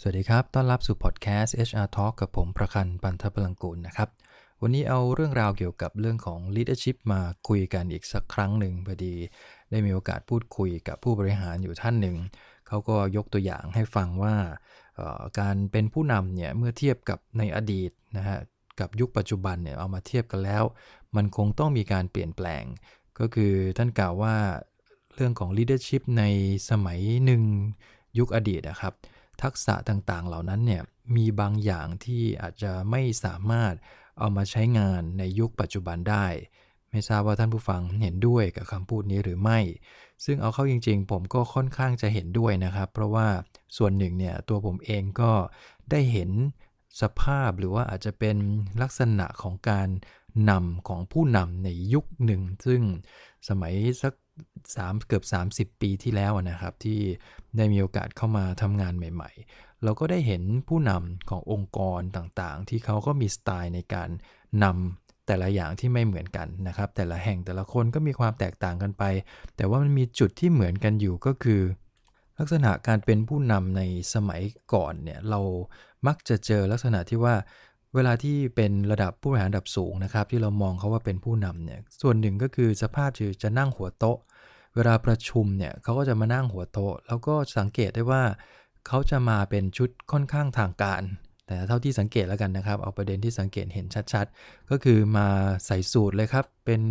สวัสดีครับ ต้อนรับสู่พอดแคสต์ HR Talk กับผมประคันปันทพลังกุลนะครับ วันนี้เอาเรื่องราวเกี่ยวกับเรื่องของ leadership มาคุยกันอีกสักครั้งหนึ่งพอดี ได้มีโอกาสพูดคุยกับผู้บริหารอยู่ท่านหนึ่ง เขาก็ยกตัวอย่างให้ฟังว่า การเป็นผู้นำเนี่ยเมื่อเทียบกับในอดีตนะฮะกับยุคปัจจุบันเนี่ยเอามาเทียบกันแล้ว มันคงต้องมีการเปลี่ยนแปลง ก็คือท่านกล่าวว่าเรื่องของ leadership ในสมัยหนึ่งยุคอดีตนะครับ ทักษะต่างๆ เหล่านั้นเนี่ยมีบางอย่างที่อาจจะไม่สามารถเอามาใช้งานในยุคปัจจุบันได้ ไม่ทราบว่าท่านผู้ฟังเห็นด้วยกับคำพูดนี้หรือไม่ ซึ่งเอาเข้าจริง ๆ ผมก็ค่อนข้างจะเห็นด้วยนะครับ เพราะว่าส่วนหนึ่งเนี่ยตัวผมเองก็ได้เห็นสภาพหรือว่าอาจจะเป็นลักษณะของการนำของผู้นำในยุคหนึ่ง ซึ่งสมัยสัก 3 เกือบ 30 ปีที่แล้วนะครับ ที่ได้มีโอกาสเข้ามาทำงานใหม่ ๆ เราก็ได้เห็นผู้นำขององค์กรต่างๆ ที่เขาก็มีสไตล์ในการนำแต่ละอย่างที่ไม่เหมือนกันนะครับ แต่ละแห่งแต่ละคนก็มีความแตกต่างกันไป แต่ว่ามันมีจุดที่เหมือนกันอยู่ก็คือ ลักษณะการเป็นผู้นำในสมัยก่อนเนี่ยเรามักจะเจอลักษณะที่ว่าเวลาที่เป็นระดับผู้บริหารระดับสูงนะครับ ที่เรามองเขาว่าเป็นผู้นำเนี่ยส่วนหนึ่งก็คือสภาพคือจะนั่งหัวโต๊ะ เวลาประชุมเนี่ยเขาก็จะมานั่งหัวโต๊ะ แล้วก็สังเกตได้ว่าเขาจะมาเป็นชุดค่อนข้างทางการ แต่เท่าที่สังเกตแล้วกันนะครับ เอาประเด็นที่สังเกตเห็นชัดๆ ก็คือมาใส่สูตรเลยครับ เป็น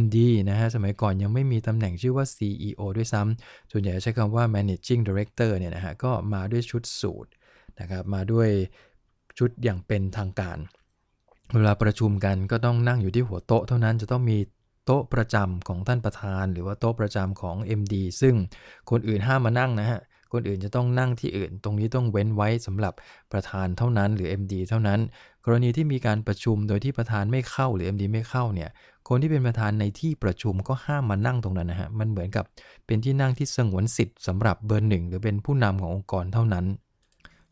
MD นะฮะ สมัยก่อนยังไม่มีตำแหน่งชื่อว่า CEO ด้วยซ้ำส่วนใหญ่ใช้คำว่า Managing Director เนี่ยนะฮะ ก็มาด้วยชุดสูตรนะครับ มาด้วยชุดอย่างเป็นทางการ เวลาประชุมกันก็ต้องนั่งอยู่ที่หัวโต๊ะเท่านั้นจะต้องมี โต๊ะประจำของท่านประธาน หรือว่าโต๊ะประจำของ MD ซึ่งคนอื่นห้ามมานั่งนะฮะคนอื่นจะต้องนั่งที่อื่น ตรงนี้ต้องเว้นไว้สำหรับประธานเท่านั้น หรือ MD เท่านั้น กรณีที่มีการประชุมโดยที่ประธานไม่เข้าหรือ MD ไม่เข้าเนี่ย คนที่เป็นประธานในที่ประชุมก็ห้ามมานั่งตรงนั้นนะฮะ มันเหมือนกับเป็นที่นั่งที่สงวนสิทธิ์สำหรับเบอร์หนึ่งหรือเป็นผู้นำขององค์กรเท่านั้น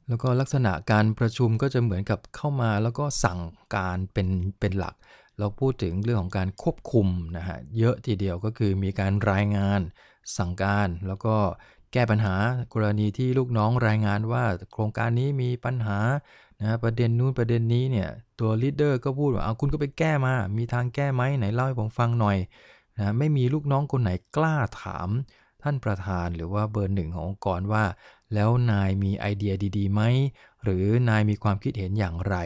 แล้วก็ลักษณะการประชุมก็จะเหมือนกับเข้ามาแล้วก็สั่งการเป็นเป็นหลัก เราพูดถึงเรื่องของการควบคุมนะฮะเยอะทีเดียวก็คือมีการรายงานสั่งการ แล้วก็แก้ปัญหากรณีที่ลูกน้องรายงานว่าโครงการนี้มีปัญหานะประเด็นนู้นประเด็นนี้เนี่ยตัวลีดเดอร์ก็พูดว่าเอาคุณก็ไปแก้มา มีทางแก้ไหมไหนเล่าให้ผมฟังหน่อยนะไม่มีลูกน้องคนไหนกล้าถามท่านประธานหรือว่าเบอร์หนึ่งขององค์กรว่า แล้วนายมีไอเดียดีๆไหมหรือนายมีความคิดเห็นอย่างไร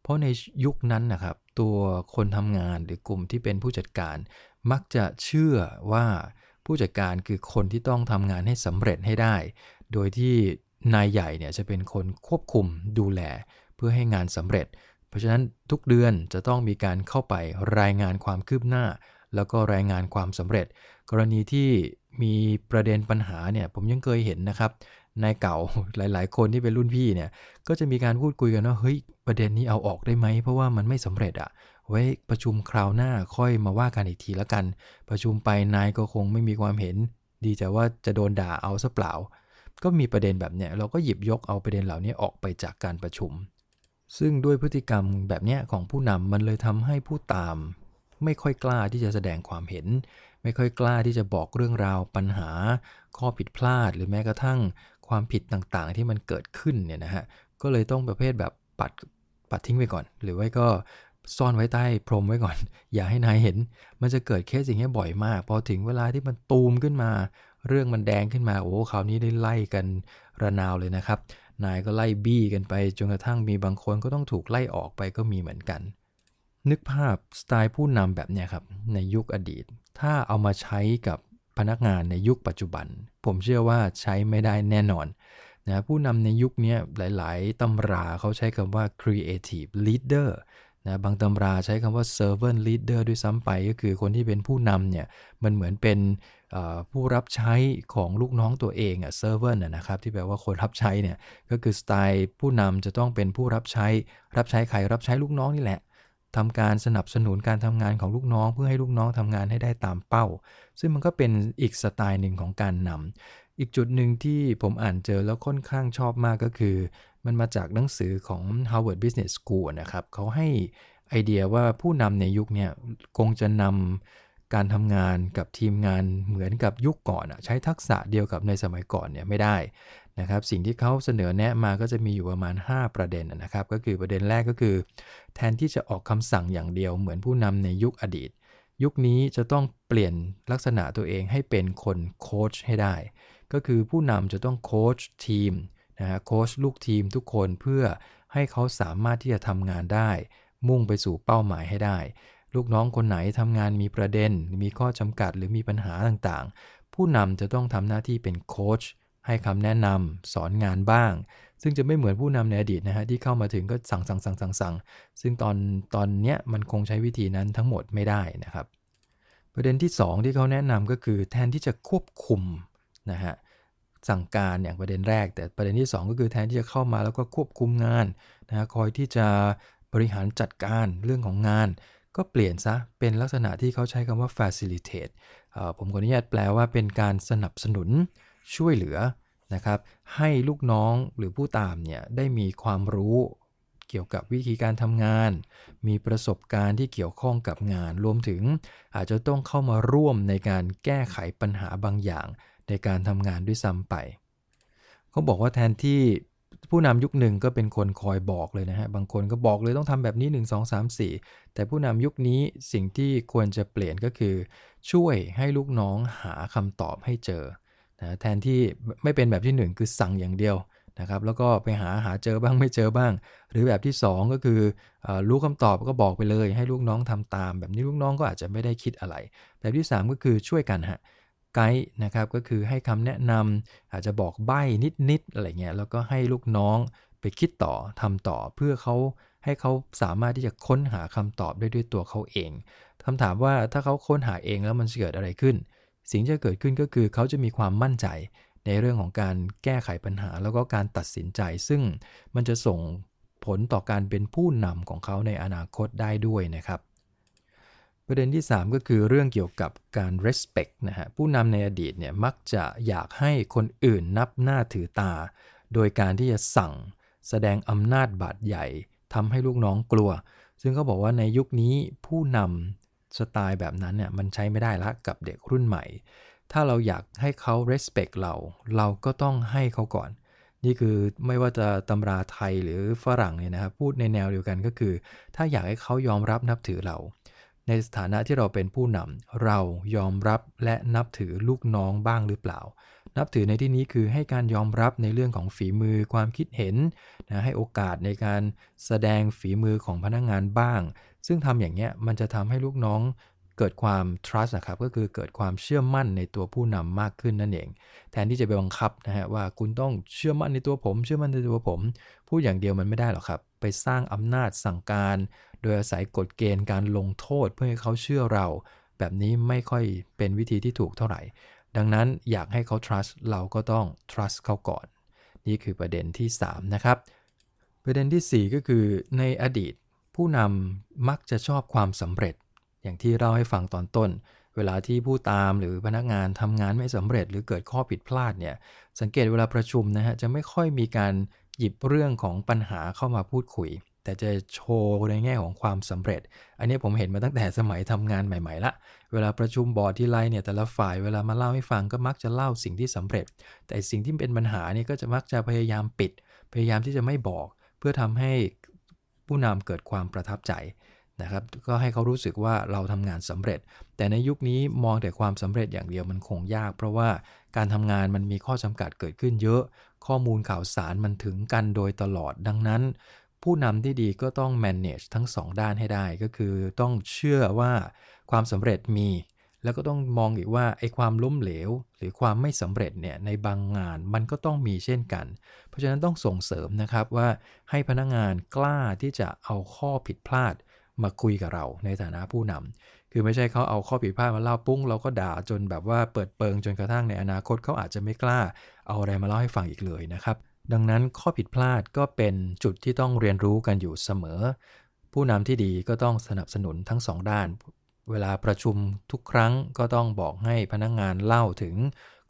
เพราะในยุคนั้นนะครับ ตัวคนทำงานหรือกลุ่มที่เป็นผู้จัดการ มักจะเชื่อว่าผู้จัดการคือคนที่ต้องทำงานให้สำเร็จให้ได้ โดยที่นายใหญ่เนี่ยจะเป็นคนควบคุมดูแลเพื่อให้งานสำเร็จ เพราะฉะนั้นทุกเดือนจะต้องมีการเข้าไปรายงานความคืบหน้า แล้วก็รายงานความสำเร็จ กรณีที่มีประเด็นปัญหาเนี่ยผมยังเคยเห็นนะครับ นายเก่าหลาย ๆ คนที่เป็นรุ่นพี่เนี่ย ก็จะมีการพูดคุยกันว่าเฮ้ยประเด็นนี้เอาออกได้ไหม เพราะว่ามันไม่สำเร็จอะไว้ประชุมคราวหน้าค่อยมาว่ากันอีกทีละกัน ประชุมไปนายก็คงไม่มีความเห็น ดีแต่ว่าจะโดนด่าเอาซะเปล่า ก็มีประเด็นแบบเนี้ยเราก็หยิบยกเอาประเด็นเหล่านี้ออกไปจากการประชุม ซึ่งด้วยพฤติกรรมแบบเนี้ยของผู้นำมันเลยทำให้ผู้ตาม ไม่ค่อยกล้าที่จะแสดงความเห็น ไม่ค่อยกล้าที่จะบอกเรื่องราวปัญหา ข้อผิดพลาดหรือแม้กระทั่ง ความผิดต่างๆ ที่มันเกิดขึ้นเนี่ยนะฮะก็เลยต้องประเภทแบบปัดปัดทิ้งไปก่อน หรือว่าก็ซ่อนไว้ใต้พรมไว้ก่อน อย่าให้นายเห็น มันจะเกิดเคสอย่างนี้บ่อยมาก พอถึงเวลาที่มันตูมขึ้นมา เรื่องมันแดงขึ้นมาโอ้คราวนี้ได้ไล่กันระนาวเลยนะครับ นายก็ไล่บี้กันไปจนกระทั่งมีบางคนก็ต้องถูกไล่ออกไปก็มีเหมือนกัน นึกภาพสไตล์ผู้นำแบบเนี้ยครับในยุคอดีต ถ้าเอามาใช้กับ พนักงานในยุคปัจจุบัน ผมเชื่อว่าใช้ไม่ได้แน่นอนนะผู้นำในยุคนี้หลาย ๆตำราเขาใช้คำว่า creative leader นะบางตำราใช้คำว่า servant leader ด้วยซ้ำไปก็คือคนที่เป็นผู้นำเนี่ยมันเหมือนเป็นผู้รับใช้ของลูกน้องตัวเองอะ servant นะครับที่แปลว่าคนรับใช้เนี่ยก็คือสไตล์ผู้นำจะต้องเป็นผู้รับใช้ รับใช้ใครรับใช้ลูกน้องนี่แหละ ทำการสนับสนุนการทำงานของลูกน้อง เพื่อให้ลูกน้องทำงานให้ได้ตามเป้า ซึ่งมันก็เป็นอีกสไตล์หนึ่งของการนำอีกจุดหนึ่งที่ผมอ่านเจอแล้วค่อนข้างชอบมากก็คือ มันมาจากหนังสือของ Harvard Business School นะครับเขาให้ไอเดียว่าผู้นำในยุคนี้คงจะนำการทำงานกับทีมงานเหมือนกับยุคก่อนใช้ทักษะเดียวกับในสมัยก่อนเนี่ยไม่ได้ นะครับสิ่งที่เขาเสนอแนะมาก็จะมีอยู่ประมาณ 5 ประเด็นนะครับ ก็คือประเด็นแรกก็คือ แทนที่จะออกคำสั่งอย่างเดียวเหมือนผู้นำในยุคอดีต ยุคนี้จะต้องเปลี่ยนลักษณะตัวเองให้เป็นคนโค้ชให้ได้ ก็คือผู้นำจะต้องโค้ชทีมนะฮะโค้ชลูกทีมทุกคนเพื่อให้เขาสามารถที่จะทำงานได้ มุ่งไปสู่เป้าหมายให้ได้ ลูกน้องคนไหนทำงานมีประเด็น มีข้อจำกัดหรือมีปัญหาต่างๆ ผู้นำจะต้องทำหน้าที่เป็นโค้ช ให้คำแนะนำสอนงานบ้าง ซึ่งจะไม่เหมือนผู้นำในอดีตนะฮะที่เข้ามาถึงก็สั่งสั่งสั่งสั่งสั่งซึ่งตอนตอนเนี้ยมันคงใช้วิธีนั้นทั้งหมดไม่ได้นะครับ ประเด็นที่ 2 ที่เขาแนะนำก็คือแทนที่จะควบคุมนะฮะสั่งการอย่างประเด็นแรก แต่ประเด็นที่ 2 ก็คือแทนที่จะเข้ามาแล้วก็ควบคุมงานนะคอยที่จะบริหารจัดการเรื่องของงาน ก็เปลี่ยนซะเป็นลักษณะที่เขาใช้คำว่า facilitate ผมขออนุญาตแปลว่าเป็นการสนับสนุน ช่วยเหลือนะครับให้ลูกน้องหรือผู้ตามเนี่ยได้มีความรู้เกี่ยวกับวิธีการทำงาน มีประสบการณ์ที่เกี่ยวข้องกับงาน รวมถึงอาจจะต้องเข้ามาร่วมในการแก้ไขปัญหาบางอย่างในการทำงานด้วยซ้ำไป เขาบอกว่าแทนที่ผู้นำยุคหนึ่งก็เป็นคนคอยบอกเลยนะฮะ บางคนก็บอกเลยต้องทำแบบนี้ 1 2 3 4 แต่ผู้นำยุคนี้สิ่งที่ควรจะเปลี่ยนก็คือ ช่วยให้ลูกน้องหาคำตอบให้เจอ นะแทนที่ไม่เป็นแบบที่ 1 คือสั่งอย่างเดียวนะครับแล้วก็ไปหาหาเจอบ้างไม่เจอบ้าง หรือแบบที่ 2 ก็คืออรู้คำตอบก็บอกไปเลย ให้ลูกน้องทำตาม แบบนี้ลูกน้องก็อาจจะไม่ได้คิดอะไร แบบที่ 3 ก็คือช่วยกันฮะไกด์นะครับก็คือให้คำแนะนำอาจจะบอกใบ้นิดๆอะไรเงี้ยแล้วก็ให้ลูกน้องไปคิดต่อทำต่อเพื่อเขาให้เขาสามารถที่จะค้นหาคำตอบได้ด้วยตัวเขาเองคำถามว่าถ้าเขาค้นหาเองแล้วมันเกิดอะไรขึ้น สิ่งที่จะเกิดขึ้นก็คือเขาจะมีความมั่นใจในเรื่องของการแก้ไขปัญหา แล้วก็การตัดสินใจ ซึ่งมันจะส่งผลต่อการเป็นผู้นำของเขาในอนาคตได้ด้วยนะครับ ประเด็นที่ 3 ก็คือเรื่องเกี่ยวกับการ respect นะฮะผู้นำในอดีตเนี่ยมักจะอยากให้คนอื่นนับหน้าถือตา โดยการที่จะสั่งแสดงอำนาจบาดใหญ่ทำให้ลูกน้องกลัว ซึ่งเขาบอกว่าในยุคนี้ผู้นำ สไตล์แบบนั้นเนี่ยมันใช้ไม่ได้ละกับเด็กรุ่นใหม่ ถ้าเราอยากให้เขา respect เรา เราก็ต้องให้เขาก่อน นี่คือไม่ว่าจะตำราไทยหรือฝรั่งเนี่ยนะครับพูดในแนวเดียวกันก็คือ ถ้าอยากให้เขายอมรับนับถือเรา ในสถานะที่เราเป็นผู้นำเรายอมรับและนับถือลูกน้องบ้างหรือเปล่า นับถือในที่นี้คือให้การยอมรับในเรื่องของฝีมือความคิดเห็นนะให้โอกาสในการแสดงฝีมือของพนักงงานบ้าง ซึ่งทำอย่างเนี้ยมันจะทำให้ลูกน้องเกิดความ trust นะครับก็คือเกิดความเชื่อมั่นในตัวผู้นำมากขึ้นนั่นเอง แทนที่จะไปบังคับนะฮะว่าคุณต้องเชื่อมั่นในตัวผม เชื่อมั่นในตัวผม พูดอย่างเดียวมันไม่ได้หรอกครับ ไปสร้างอำนาจสั่งการ โดยอาศัยกฎเกณฑ์การลงโทษเพื่อให้เขาเชื่อเรา แบบนี้ไม่ค่อยเป็นวิธีที่ถูกเท่าไหร่ ดังนั้นอยากให้เขา trust เราก็ต้อง trust เขาก่อน นี่คือประเด็นที่ 3 นะครับ ประเด็นที่ 4 ก็คือในอดีต ผู้นำมักจะชอบความสำเร็จ อย่างที่เราให้ฟังตอนต้น เวลาที่ผู้ตามหรือพนักงานทำงานไม่สำเร็จ หรือเกิดข้อผิดพลาดเนี่ยสังเกตเวลาประชุมนะฮะจะไม่ค่อยมีการหยิบเรื่องของปัญหาเข้ามาพูดคุย แต่จะโชว์ในแง่ของความสำเร็จ อันนี้ผมเห็นมาตั้งแต่สมัยทำงานใหม่ๆละ เวลาประชุมบอร์ดที่ไรเนี่ยแต่ละฝ่ายเวลามาเล่าให้ฟังก็มักจะเล่าสิ่งที่สำเร็จ แต่สิ่งที่เป็นปัญหานี่ก็จะมักจะพยายามปิด พยายามที่จะไม่บอก เพื่อทำให้ผู้นำเกิดความประทับใจนะครับ ก็ให้เขารู้สึกว่าเราทำงานสำเร็จ แต่ในยุคนี้มองแต่ความสำเร็จอย่างเดียวมันคงยาก เพราะว่าการทำงานมันมีข้อจำกัดเกิดขึ้นเยอะ ข้อมูลข่าวสารมันถึงกันโดยตลอดดังนั้น ผู้นำที่ดีก็ต้อง manage ทั้ง2ด้านให้ได้ ก็คือต้องเชื่อว่าความสำเร็จมี แล้วก็ต้องมองอีกว่าไอ้ความล้มเหลว หรือความไม่สำเร็จเนี่ยในบางงานมันก็ต้องมีเช่นกัน เพราะฉะนั้นต้องส่งเสริมนะครับว่าให้พนักงานกล้าที่จะเอาข้อผิดพลาดมาคุยกับเราในฐานะผู้นำคือไม่ใช่เขาเอาข้อผิดพลาดมาเล่าปุ้ง เราก็ด่าจนแบบว่าเปิดเปิงจนกระทั่งในอนาคตเขาอาจจะไม่กล้า เอาอะไรมาเล่าให้ฟังอีกเลยนะครับ ดังนั้นข้อผิดพลาดก็เป็นจุดที่ต้องเรียนรู้กันอยู่เสมอ ผู้นำที่ดีก็ต้องสนับสนุนทั้งสองด้าน เวลาประชุมทุกครั้งก็ต้องบอกให้พนักงงานเล่าถึง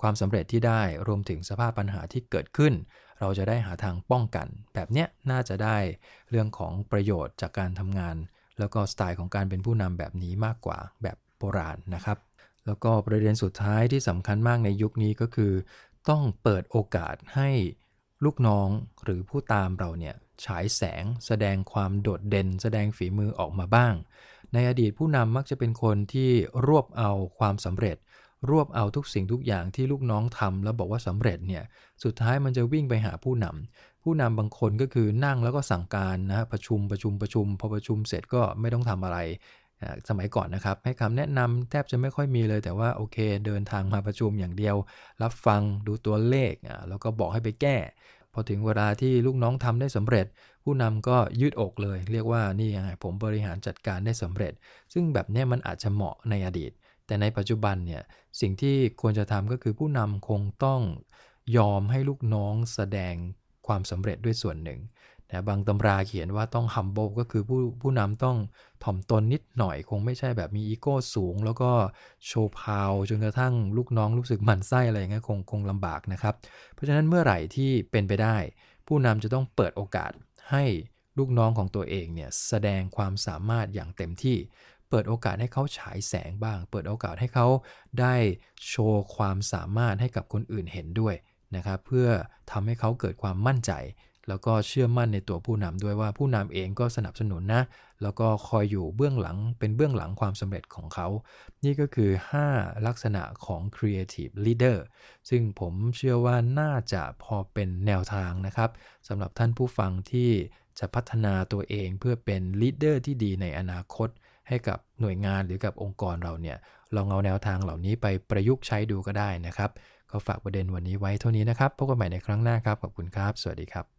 ความสำเร็จที่ได้รวมถึงสภาพปัญหาที่เกิดขึ้น เราจะได้หาทางป้องกัน แบบเนี้ยน่าจะได้เรื่องของประโยชน์จากการทำงาน แล้วก็สไตล์ของการเป็นผู้นำแบบนี้มากกว่าแบบโบราณนะครับแล้วก็ประเด็นสุดท้ายที่สำคัญมากในยุคนี้ก็คือ ต้องเปิดโอกาสให้ ลูกน้องหรือผู้ตามเราเนี่ยฉายแสงแสดงความโดดเด่น แสดงฝีมือออกมาบ้าง ในอดีตผู้นำมักจะเป็นคนที่รวบเอาความสำเร็จ รวบเอาทุกสิ่งทุกอย่างที่ลูกน้องทำแล้วบอกว่าสำเร็จเนี่ยสุดท้ายมันจะวิ่งไปหาผู้นำผู้นำบางคนก็คือนั่งแล้วก็สั่งการนะประชุมประชุมประชุมพอประชุมเสร็จก็ไม่ต้องทำอะไร สมัยก่อนนะครับ ให้คำแนะนำแทบจะไม่ค่อยมีเลย แต่ว่าโอเค เดินทางมาประชุมอย่างเดียว รับฟังดูตัวเลขแล้วก็บอกให้ไปแก้ พอถึงเวลาที่ลูกน้องทำได้สำเร็จ ผู้นำก็ยืดอกเลย เรียกว่านี่ไงผมบริหารจัดการได้สำเร็จ ซึ่งแบบนี้มันอาจจะเหมาะในอดีต แต่ในปัจจุบันเนี่ยสิ่งที่ควรจะทำก็คือผู้นำคงต้องยอมให้ลูกน้องแสดงความสำเร็จด้วยส่วนหนึ่ง นะบางตำราเขียนว่าต้อง humble ก็คือผู้ผู้นำต้องถ่อมตนนิดหน่อยคงไม่ใช่แบบมีอีโก้สูง แล้วก็โชว์พาวจนกระทั่งลูกน้องรู้สึกหมันไส้อะไรเงี้ยคงคงลำบากนะครับ เพราะฉะนั้นเมื่อไหร่ที่เป็นไปได้ ผู้นำจะต้องเปิดโอกาสให้ลูกน้องของตัวเองเนี่ยแสดงความสามารถอย่างเต็มที่ เปิดโอกาสให้เขาฉายแสงบ้าง เปิดโอกาสให้เขาได้โชว์ความสามารถให้กับคนอื่นเห็นด้วยนะครับเพื่อทำให้เขาเกิดความมั่นใจ แล้วก็เชื่อมั่นในตัวผู้นำด้วยว่าผู้นำเองก็สนับสนุนนะ แล้วก็คอยอยู่เบื้องหลังเป็นเบื้องหลังความสำเร็จของเขา นี่ก็คือ 5 ลักษณะของ Creative Leader ซึ่งผมเชื่อว่าน่าจะพอเป็นแนวทางนะครับสำหรับท่านผู้ฟังที่จะพัฒนาตัวเองเพื่อเป็นลีดเดอร์ที่ดีในอนาคต ให้กับหน่วยงานหรือกับองค์กรเราเนี่ยลองเอาแนวทางเหล่านี้ไปประยุกต์ใช้ดูก็ได้นะครับ ก็ฝากประเด็นวันนี้ไว้เท่านี้นะครับ พบกันใหม่ในครั้งหน้าครับ ขอบคุณครับ สวัสดีครับ